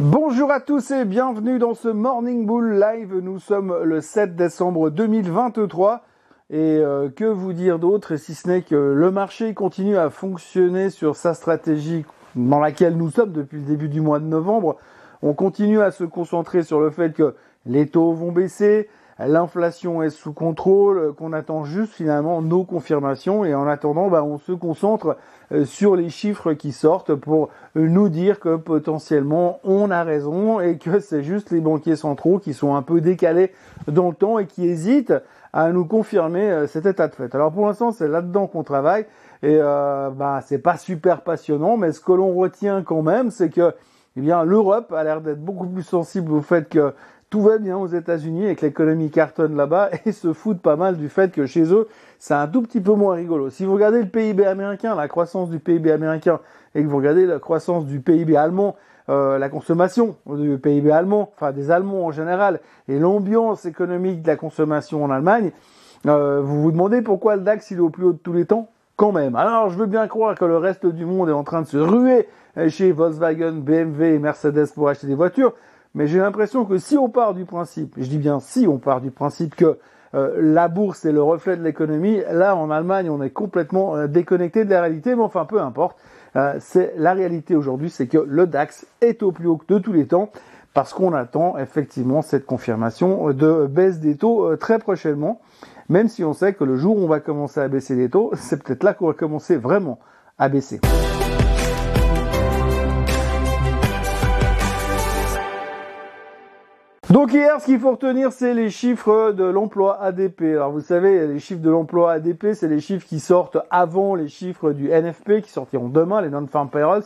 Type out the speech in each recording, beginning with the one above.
Bonjour à tous et bienvenue dans ce Morning Bull Live. Nous sommes le 7 décembre 2023. Et euh, que vous dire d'autre si ce n'est que le marché continue à fonctionner sur sa stratégie dans laquelle nous sommes depuis le début du mois de novembre. On continue à se concentrer sur le fait que les taux vont baisser, l'inflation est sous contrôle, qu'on attend juste finalement nos confirmations et en attendant, bah, on se concentre euh, sur les chiffres qui sortent pour nous dire que potentiellement on a raison et que c'est juste les banquiers centraux qui sont un peu décalés dans le temps et qui hésitent à nous confirmer euh, cet état de fait. Alors pour l'instant, c'est là-dedans qu'on travaille et euh, bah, c'est pas super passionnant, mais ce que l'on retient quand même, c'est que eh bien l'Europe a l'air d'être beaucoup plus sensible au fait que tout va bien aux États-Unis et que l'économie cartonne là-bas et se foutent pas mal du fait que chez eux, c'est un tout petit peu moins rigolo. Si vous regardez le PIB américain, la croissance du PIB américain, et que vous regardez la croissance du PIB allemand, euh, la consommation du PIB allemand, enfin des Allemands en général, et l'ambiance économique de la consommation en Allemagne, euh, vous vous demandez pourquoi le DAX il est au plus haut de tous les temps quand même. Alors je veux bien croire que le reste du monde est en train de se ruer chez Volkswagen, BMW et Mercedes pour acheter des voitures, mais j'ai l'impression que si on part du principe, je dis bien si on part du principe que euh, la bourse est le reflet de l'économie, là en Allemagne on est complètement euh, déconnecté de la réalité, mais enfin peu importe. Euh, c'est la réalité aujourd'hui, c'est que le DAX est au plus haut de tous les temps parce qu'on attend effectivement cette confirmation de baisse des taux très prochainement, même si on sait que le jour où on va commencer à baisser les taux, c'est peut-être là qu'on va commencer vraiment à baisser. Donc hier, ce qu'il faut retenir, c'est les chiffres de l'emploi ADP. Alors vous savez, les chiffres de l'emploi ADP, c'est les chiffres qui sortent avant les chiffres du NFP, qui sortiront demain, les non-farm payrolls.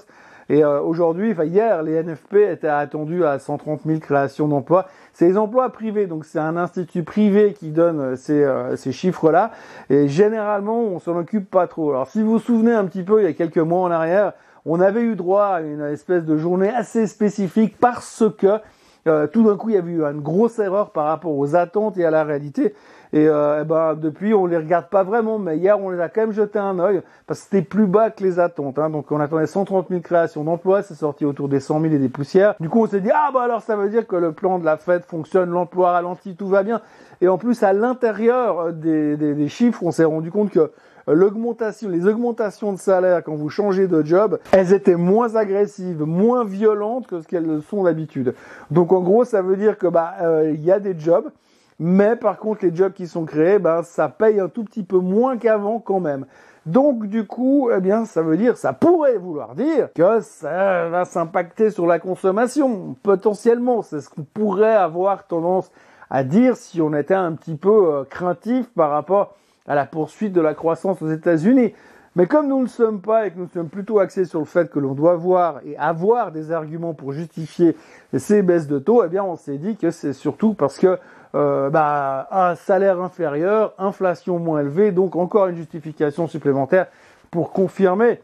Et euh, aujourd'hui, enfin hier, les NFP étaient attendus à 130 000 créations d'emplois. C'est les emplois privés, donc c'est un institut privé qui donne euh, ces, euh, ces chiffres-là. Et généralement, on s'en occupe pas trop. Alors si vous vous souvenez un petit peu, il y a quelques mois en arrière, on avait eu droit à une espèce de journée assez spécifique parce que euh, tout d'un coup, il y avait eu une grosse erreur par rapport aux attentes et à la réalité. Et, euh, eh ben, depuis, on les regarde pas vraiment, mais hier, on les a quand même jeté un œil parce que c'était plus bas que les attentes. Hein. Donc, on attendait 130 000 créations d'emplois, c'est sorti autour des 100 000 et des poussières. Du coup, on s'est dit ah bah alors ça veut dire que le plan de la Fed fonctionne, l'emploi ralentit, tout va bien. Et en plus, à l'intérieur des, des chiffres, on s'est rendu compte que l'augmentation, les augmentations de salaire quand vous changez de job, elles étaient moins agressives, moins violentes que ce qu'elles sont d'habitude. Donc en gros, ça veut dire que bah euh, il y a des jobs, mais par contre les jobs qui sont créés, ben ça paye un tout petit peu moins qu'avant quand même. Donc du coup, eh bien, ça veut dire, ça pourrait vouloir dire que ça va s'impacter sur la consommation, potentiellement. C'est ce qu'on pourrait avoir tendance à dire si on était un petit peu euh, craintif par rapport à la poursuite de la croissance aux États-Unis. Mais comme nous ne sommes pas et que nous sommes plutôt axés sur le fait que l'on doit voir et avoir des arguments pour justifier ces baisses de taux, eh bien on s'est dit que c'est surtout parce que euh, bah, un salaire inférieur, inflation moins élevée, donc encore une justification supplémentaire pour confirmer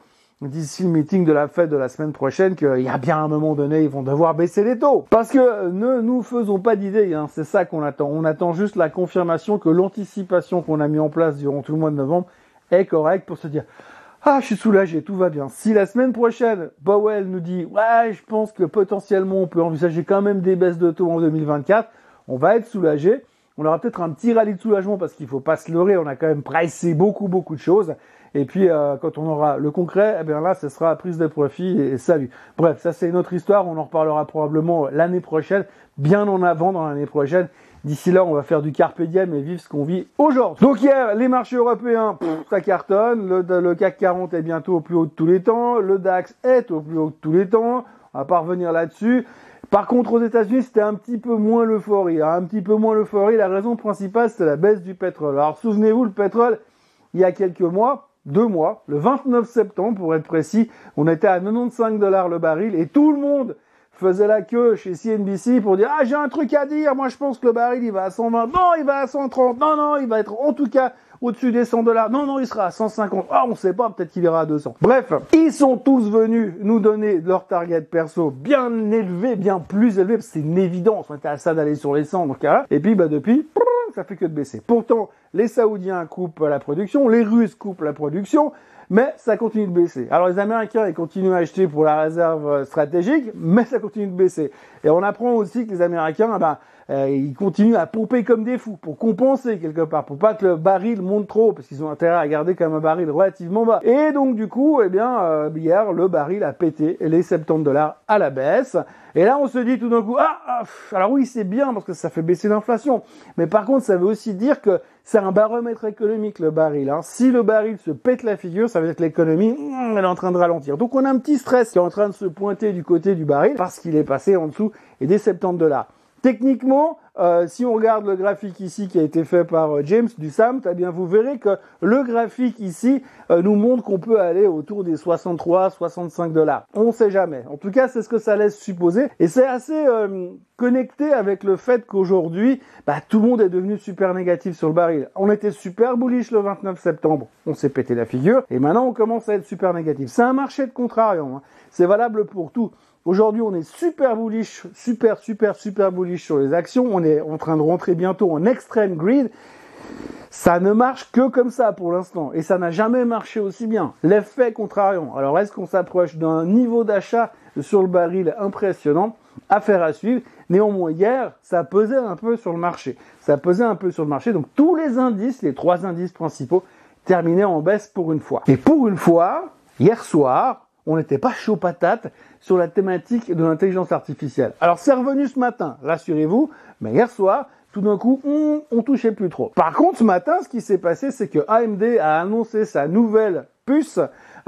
d'ici le meeting de la fête de la semaine prochaine qu'il y a bien un moment donné, ils vont devoir baisser les taux. Parce que ne nous faisons pas d'idées, hein, c'est ça qu'on attend. On attend juste la confirmation que l'anticipation qu'on a mis en place durant tout le mois de novembre est correcte pour se dire ah, je suis soulagé, tout va bien. Si la semaine prochaine, Powell nous dit, ouais, je pense que potentiellement on peut envisager quand même des baisses de taux en 2024, on va être soulagé. On aura peut-être un petit rallye de soulagement parce qu'il faut pas se leurrer, on a quand même pricé beaucoup, beaucoup de choses. Et puis, euh, quand on aura le concret, eh bien là, ce sera prise de profit et, salut. Bref, ça c'est une autre histoire. On en reparlera probablement l'année prochaine, bien en avant dans l'année prochaine. D'ici là, on va faire du carpe diem et vivre ce qu'on vit aujourd'hui. Donc hier, les marchés européens, ça cartonne. Le, CAC 40 est bientôt au plus haut de tous les temps. Le DAX est au plus haut de tous les temps. On va pas revenir là-dessus. Par contre, aux États-Unis, c'était un petit peu moins l'euphorie. Un petit peu moins l'euphorie. La raison principale, c'était la baisse du pétrole. Alors, souvenez-vous, le pétrole, il y a quelques mois, deux mois, le 29 septembre pour être précis, on était à 95 dollars le baril et tout le monde faisait la queue chez CNBC pour dire ah j'ai un truc à dire, moi je pense que le baril il va à 120, non il va à 130, non non il va être en tout cas au-dessus des 100 dollars, non non il sera à 150, ah on sait pas peut-être qu'il ira à 200. Bref, ils sont tous venus nous donner leur target perso bien élevé, bien plus élevé, c'est une évidence, on était à ça d'aller sur les 100 donc hein. et puis bah depuis ça fait que de baisser. Pourtant, les Saoudiens coupent la production, les Russes coupent la production, mais ça continue de baisser. Alors les Américains, ils continuent à acheter pour la réserve euh, stratégique, mais ça continue de baisser. Et on apprend aussi que les Américains, ah ben, euh, ils continuent à pomper comme des fous pour compenser quelque part, pour pas que le baril monte trop, parce qu'ils ont intérêt à garder comme un baril relativement bas. Et donc du coup, eh bien, euh, hier, le baril a pété les 70 dollars à la baisse. Et là, on se dit tout d'un coup, ah, ah alors oui, c'est bien parce que ça fait baisser l'inflation, mais par contre, ça veut aussi dire que c'est un baromètre économique le baril. Hein. Si le baril se pète la figure, ça veut dire que l'économie, hmm, elle est en train de ralentir. Donc on a un petit stress qui est en train de se pointer du côté du baril parce qu'il est passé en dessous des 70 dollars. Techniquement, euh, si on regarde le graphique ici qui a été fait par euh, James du SAMT, eh bien vous verrez que le graphique ici euh, nous montre qu'on peut aller autour des 63, 65 dollars. On ne sait jamais. En tout cas, c'est ce que ça laisse supposer. Et c'est assez connecté avec le fait qu'aujourd'hui, bah, tout le monde est devenu super négatif sur le baril. On était super bullish le 29 septembre. On s'est pété la figure. Et maintenant, on commence à être super négatif. C'est un marché de contrariant. Hein. C'est valable pour tout. Aujourd'hui, on est super bullish, super, super, super bullish sur les actions. On est en train de rentrer bientôt en extreme grid. Ça ne marche que comme ça pour l'instant. Et ça n'a jamais marché aussi bien. L'effet contrariant. Alors, est-ce qu'on s'approche d'un niveau d'achat sur le baril impressionnant? Affaire à suivre. Néanmoins, hier, ça pesait un peu sur le marché. Ça pesait un peu sur le marché. Donc, tous les indices, les trois indices principaux, terminaient en baisse pour une fois. Et pour une fois, hier soir, on n'était pas chaud patate sur la thématique de l'intelligence artificielle. Alors c'est revenu ce matin, rassurez-vous, mais hier soir, tout d'un coup, on, touchait plus trop. Par contre, ce matin, ce qui s'est passé, c'est que AMD a annoncé sa nouvelle puce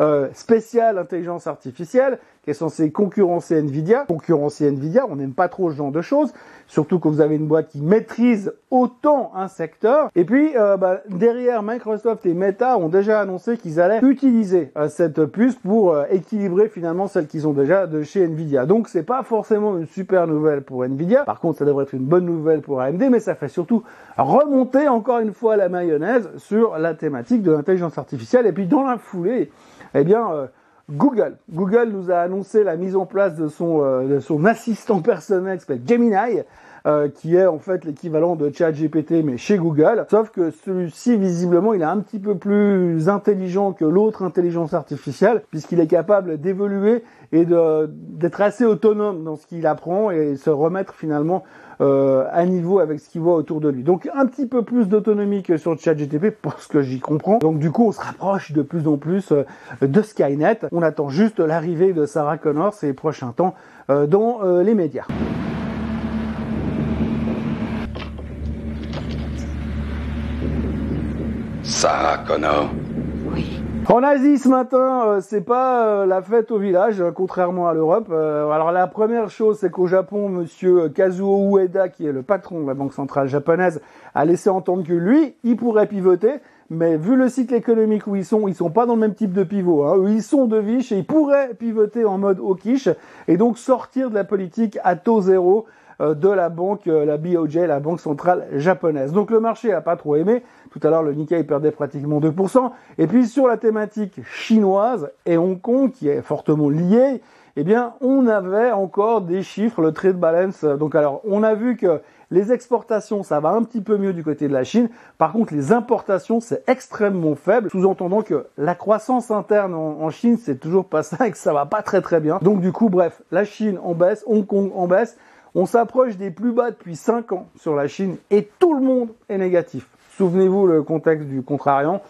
euh, spéciale intelligence artificielle qui est censée concurrencer Nvidia. Concurrencer Nvidia, on n'aime pas trop ce genre de choses, surtout que vous avez une boîte qui maîtrise autant un secteur. Et puis euh, bah, derrière, Microsoft et Meta ont déjà annoncé qu'ils allaient utiliser euh, cette puce pour équilibrer finalement celle qu'ils ont déjà de chez Nvidia. Donc c'est pas forcément une super nouvelle pour Nvidia. Par contre, ça devrait être une bonne nouvelle pour AMD, mais ça fait surtout remonter encore une fois la mayonnaise sur la thématique de l'intelligence artificielle. Et puis dans la foulée, eh bien, euh, Google. Google nous a annoncé la mise en place de son, euh, son assistant personnel qui s'appelle Gemini, euh, qui est en fait l'équivalent de ChatGPT mais chez Google. Sauf que celui-ci, visiblement, il est un petit peu plus intelligent que l'autre intelligence artificielle, puisqu'il est capable d'évoluer et d'être assez autonome dans ce qu'il apprend et se remettre finalement euh, à niveau avec ce qu'il voit autour de lui. Donc un petit peu plus d'autonomie que sur ChatGTP pour ce que j'y comprends. Donc du coup on se rapproche de plus en plus euh, de Skynet. On attend juste l'arrivée de Sarah Connor ces prochains temps euh, dans les médias. Sarah Connor. En Asie ce matin, euh, c'est pas euh, la fête au village, euh, contrairement à l'Europe. alors la première chose, c'est qu'au Japon, Monsieur Kazuo Ueda, qui est le patron de la banque centrale japonaise, a laissé entendre que lui, il pourrait pivoter. Mais vu le cycle économique où ils sont, ils sont pas dans le même type de pivot. Hein. Ils sont de viche et ils pourraient pivoter en mode hawkish et donc sortir de la politique à taux zéro euh, de la banque, euh, la BOJ, la banque centrale japonaise. Donc le marché a pas trop aimé. Tout à l'heure, le Nikkei perdait pratiquement 2%. Et puis sur la thématique chinoise et Hong Kong, qui est fortement liée, eh bien, on avait encore des chiffres, le trade balance. Donc alors, on a vu que les exportations, ça va un petit peu mieux du côté de la Chine. Par contre, les importations, c'est extrêmement faible, sous-entendant que la croissance interne en, en Chine, c'est toujours pas ça et que ça va pas très très bien. Donc du coup, bref, la Chine en baisse, Hong Kong en baisse. On s'approche des plus bas depuis 5 ans sur la Chine et tout le monde est négatif. Souvenez-vous le contexte du contrariant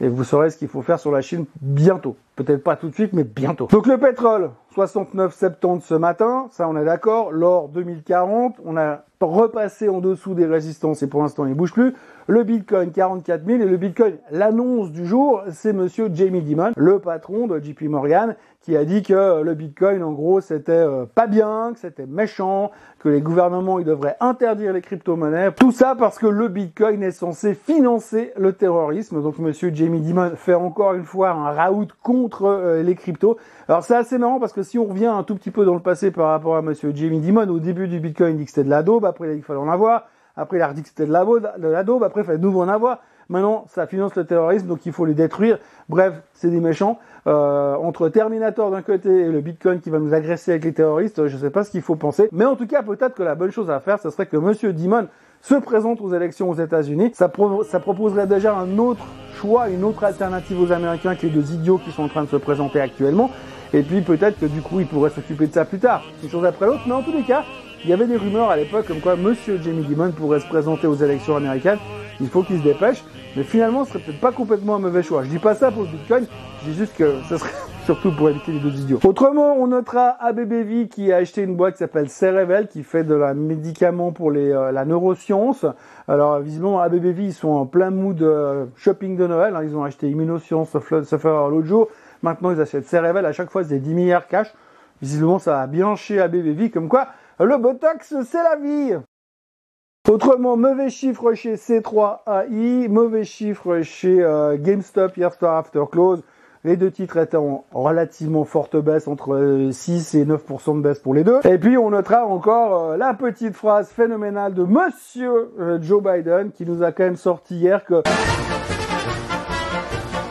et vous saurez ce qu'il faut faire sur la Chine bientôt. Peut-être pas tout de suite, mais bientôt. Donc le pétrole, 69,70 ce matin, ça on est d'accord. L'or 2040, on a repassé en dessous des résistances et pour l'instant il ne bouge plus. Le Bitcoin 44 000 et le Bitcoin, l'annonce du jour, c'est monsieur Jamie Dimon, le patron de JP Morgan, qui a dit que le Bitcoin, en gros, c'était euh, pas bien, que c'était méchant, que les gouvernements, ils devraient interdire les crypto-monnaies. Tout ça parce que le Bitcoin est censé financer le terrorisme. Donc monsieur Jamie Dimon fait encore une fois un raout contre euh, les cryptos. Alors c'est assez marrant parce que si on revient un tout petit peu dans le passé par rapport à monsieur Jamie Dimon, au début du Bitcoin, il dit que c'était de la daube, après il qu'il fallait en avoir. Après, il a dit que c'était de la, daube, après, il fallait de nouveau en avoir. Maintenant, ça finance le terrorisme, donc il faut les détruire. Bref, c'est des méchants. Euh, entre Terminator d'un côté et le Bitcoin qui va nous agresser avec les terroristes, je ne sais pas ce qu'il faut penser. Mais en tout cas, peut-être que la bonne chose à faire, ce serait que Monsieur Dimon se présente aux élections aux États-Unis. Ça, proposerait déjà un autre choix, une autre alternative aux Américains que les deux idiots qui sont en train de se présenter actuellement. Et puis peut-être que du coup, il pourrait s'occuper de ça plus tard. Une chose après l'autre, mais en tous les cas, il y avait des rumeurs à l'époque comme quoi Monsieur Jamie Dimon pourrait se présenter aux élections américaines. Il faut qu'il se dépêche. Mais finalement, ce serait peut-être pas complètement un mauvais choix. Je dis pas ça pour le Bitcoin, je dis juste que ce serait surtout pour éviter les deux idiots. Autrement, on notera ABBV qui a acheté une boîte qui s'appelle Cerevel, qui fait de la médicament pour les, euh, la neuroscience. Alors, visiblement, ABBV, ils sont en plein mood euh, shopping de Noël. Hein. Ils ont acheté Immunoscience, Sufferer l'autre jour. Maintenant, ils achètent Cerevel. À chaque fois, c'est 10 milliards cash. Visiblement, ça a bien chez ABBV, comme quoi le Botox, c'est la vie Autrement, mauvais chiffre chez C3AI, mauvais chiffre chez euh, GameStop hier soir after close. Les deux titres étaient en relativement forte baisse, entre 6 et 9% de baisse pour les deux. Et puis on notera encore euh, la petite phrase phénoménale de Monsieur euh, Joe Biden qui nous a quand même sorti hier que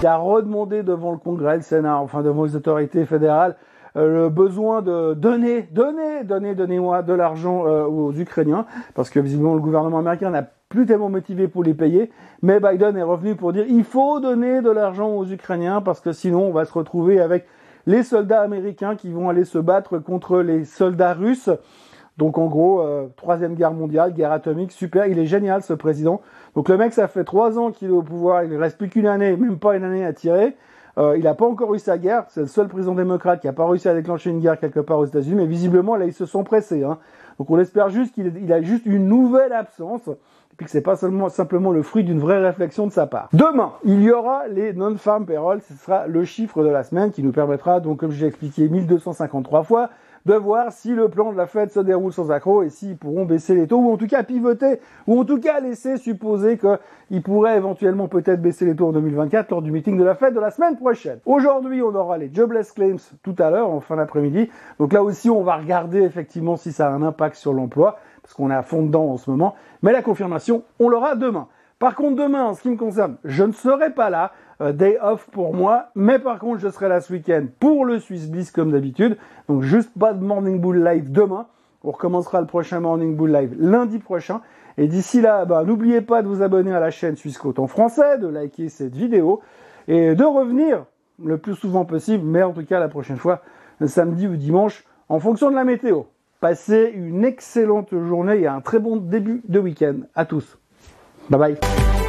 il a redemandé devant le Congrès, le Sénat, enfin devant les autorités fédérales, euh, le besoin de donner, donner, donner, donnez-moi de l'argent euh, aux Ukrainiens, parce que visiblement le gouvernement américain n'a plus tellement motivé pour les payer, mais Biden est revenu pour dire il faut donner de l'argent aux Ukrainiens, parce que sinon on va se retrouver avec les soldats américains qui vont aller se battre contre les soldats russes. Donc en gros, euh, troisième guerre mondiale, guerre atomique, super, il est génial ce président. Donc le mec, ça fait trois ans qu'il est au pouvoir, il ne reste plus qu'une année, même pas une année à tirer. Euh, il n'a pas encore eu sa guerre. C'est le seul président démocrate qui n'a pas réussi à déclencher une guerre quelque part aux États-Unis. Mais visiblement, là, ils se sont pressés. Hein. Donc on espère juste qu'il a juste une nouvelle absence. Puis que c'est pas seulement simplement le fruit d'une vraie réflexion de sa part. Demain, il y aura les non-farm payroll. Ce sera le chiffre de la semaine qui nous permettra, donc comme j'ai expliqué 1253 fois, de voir si le plan de la Fed se déroule sans accroc et s'ils pourront baisser les taux ou en tout cas pivoter ou en tout cas laisser supposer qu'ils pourraient éventuellement peut-être baisser les taux en 2024 lors du meeting de la Fed de la semaine prochaine. Aujourd'hui, on aura les jobless claims tout à l'heure en fin d'après-midi. Donc là aussi, on va regarder effectivement si ça a un impact sur l'emploi qu'on est à fond dedans en ce moment. Mais la confirmation, on l'aura demain. Par contre, demain, en ce qui me concerne, je ne serai pas là. Euh, day off pour moi. Mais par contre, je serai là ce week-end pour le Swiss Bliss comme d'habitude. Donc juste pas de Morning Bull Live demain. On recommencera le prochain Morning Bull Live lundi prochain. Et d'ici là, bah, n'oubliez pas de vous abonner à la chaîne Suisse en français, de liker cette vidéo et de revenir le plus souvent possible, mais en tout cas la prochaine fois, samedi ou dimanche, en fonction de la météo. Passez une excellente journée et un très bon début de week-end à tous. Bye bye.